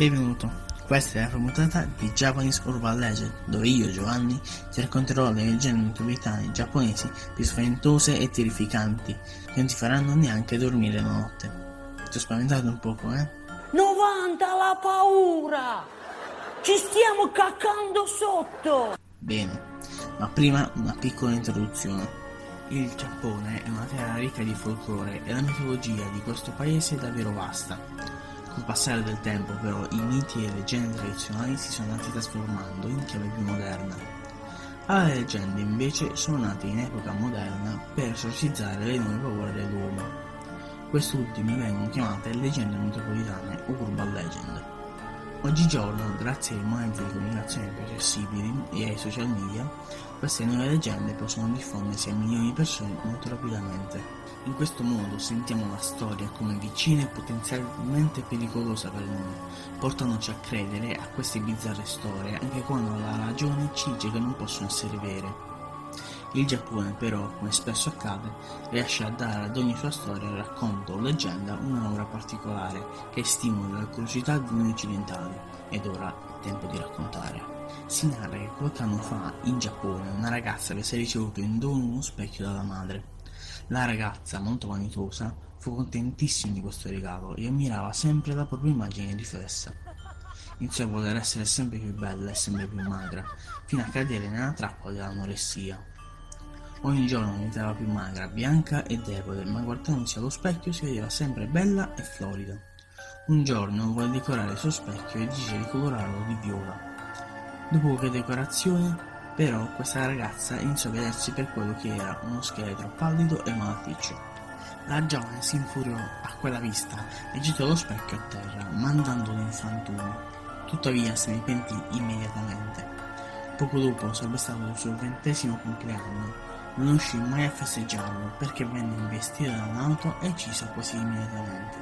Benvenuto, questa è la prima puntata di Japanese Urban Legend, dove io, Giovanni, ti racconterò le leggende metropolitane giapponesi più spaventose e terrificanti, che non ti faranno neanche dormire la notte. Ti ho spaventato un poco, eh? 90 la paura! Ci stiamo caccando sotto! Bene, ma prima una piccola introduzione. Il Giappone è una terra ricca di folklore e la mitologia di questo paese è davvero vasta. Col passare del tempo, però, i miti e le leggende tradizionali si sono andati trasformando in chiave più moderna. Alle leggende, invece, sono nate in epoca moderna per esorcizzare le nuove paure dell'uomo. Quest'ultime vengono chiamate leggende metropolitane o urban legend. Oggigiorno, grazie ai mezzi di comunicazione più accessibili e ai social media, queste nuove leggende possono diffondersi a milioni di persone molto rapidamente. In questo modo sentiamo la storia come vicina e potenzialmente pericolosa per noi, portandoci a credere a queste bizzarre storie anche quando la ragione ci dice che non possono essere vere. Il Giappone però, come spesso accade, riesce a dare ad ogni sua storia, racconto o leggenda un'aura particolare che stimola la curiosità di noi occidentali. Ed ora è tempo di raccontare. Si narra che qualche anno fa, in Giappone, una ragazza avesse ricevuto in dono uno specchio dalla madre. La ragazza, molto vanitosa, fu contentissima di questo regalo e ammirava sempre la propria immagine riflessa. Iniziò a voler essere sempre più bella e sempre più magra, fino a cadere nella trappola dell'anoressia. Ogni giorno diventava più magra, bianca e debole, ma guardandosi allo specchio si vedeva sempre bella e florida. Un giorno volle decorare il suo specchio e decise di colorarlo di viola. Dopo poche decorazioni, però, questa ragazza iniziò a vedersi per quello che era, uno scheletro pallido e malaticcio. La giovane si infuriò a quella vista e gettò lo specchio a terra, mandandolo in frantume. Tuttavia se ne pentì immediatamente. Poco dopo sarebbe stato il suo ventesimo compleanno non uscì mai a festeggiarlo perché venne investito da un'auto e ucciso quasi immediatamente.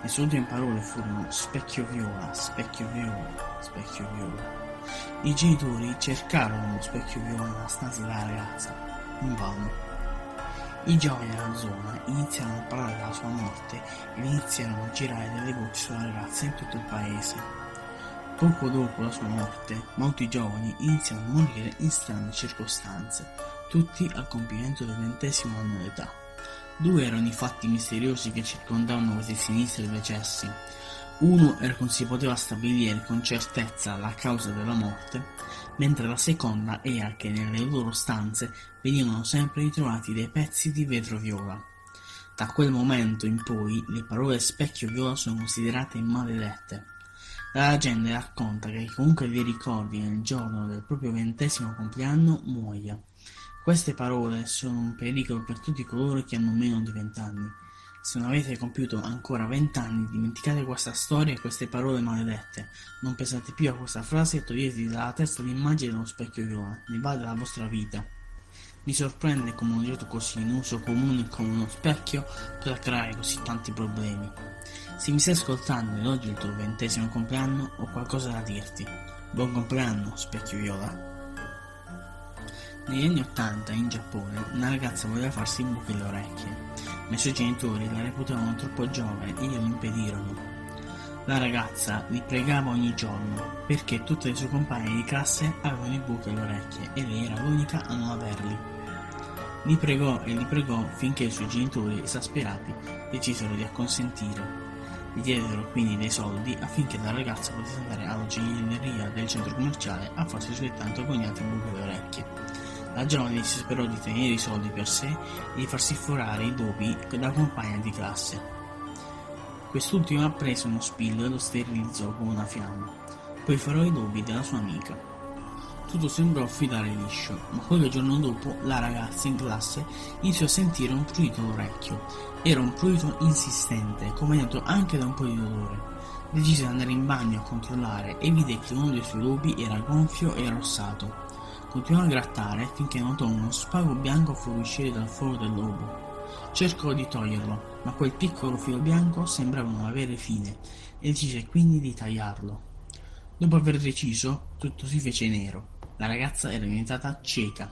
Le sue ultime parole furono specchio viola, specchio viola, specchio viola. I genitori cercarono lo specchio viola nella stanza della ragazza, invano. I giovani della zona iniziarono a parlare della sua morte ed iniziarono a girare delle voci sulla ragazza in tutto il paese. Poco dopo la sua morte, molti giovani iniziano a morire in strane circostanze, tutti al compimento del ventesimo anno d'età. Due erano i fatti misteriosi che circondavano questi sinistri decessi. Uno che non si poteva stabilire con certezza la causa della morte, mentre la seconda era che nelle loro stanze venivano sempre ritrovati dei pezzi di vetro viola. Da quel momento in poi le parole specchio viola sono considerate maledette. La leggenda racconta che chiunque vi ricordi nel giorno del proprio ventesimo compleanno muoia. Queste parole sono un pericolo per tutti coloro che hanno meno di vent'anni. Se non avete compiuto ancora vent'anni, dimenticate questa storia e queste parole maledette. Non pensate più a questa frase e toglietevi dalla testa l'immagine dello specchio viola. Ne va della vostra vita. Mi sorprende come un oggetto così in uso comune come uno specchio possa creare così tanti problemi. Se mi stai ascoltando ed oggi è il tuo ventesimo compleanno, ho qualcosa da dirti. Buon compleanno, specchio viola. Negli anni Ottanta, in Giappone, una ragazza voleva farsi un buco alle orecchie, ma i suoi genitori la reputavano troppo giovane e glielo impedirono. La ragazza li pregava ogni giorno perché tutte le sue compagne di classe avevano i buchi alle orecchie e lei era l'unica a non averli. Li pregò e li pregò finché i suoi genitori, esasperati, decisero di acconsentire. Gli diedero quindi dei soldi affinché la ragazza potesse andare alla gioielleria del centro commerciale a farsi i suoi tanto agognati buchi alle orecchie. La giovane si sperò di tenere i soldi per sé e di farsi forare i doppi da compagna di classe. Quest'ultima prese uno spillo e lo sterilizzò con una fiamma, poi farò i doppi della sua amica. Tutto sembrò affidare liscio, ma qualche giorno dopo la ragazza in classe iniziò a sentire un prurito all'orecchio. Era un prurito insistente, accompagnato anche da un po' di dolore. Decise di andare in bagno a controllare e vide che uno dei suoi lobi era gonfio e arrossato. Continuò a grattare finché notò uno spago bianco fuoriuscire dal foro del lobo. Cercò di toglierlo, ma quel piccolo filo bianco sembrava non avere fine e decise quindi di tagliarlo. Dopo aver deciso, tutto si fece nero. La ragazza era diventata cieca.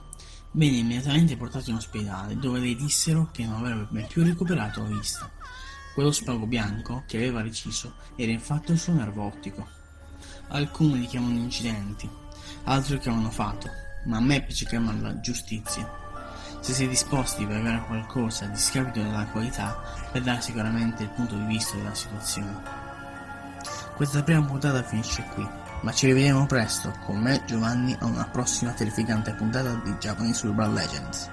Venne immediatamente portata in ospedale, dove le dissero che non avrebbe più recuperato la vista. Quello spago bianco che aveva reciso era infatti un suo nervo ottico. Alcuni li chiamano incidenti, altri lo chiamano fato, ma a me piace chiamarla giustizia. Se è disposti per avere qualcosa a discapito della qualità, vedrà sicuramente il punto di vista della situazione. Questa prima puntata finisce qui, ma ci rivedremo presto con me Giovanni a una prossima terrificante puntata di Japanese Urban Legends.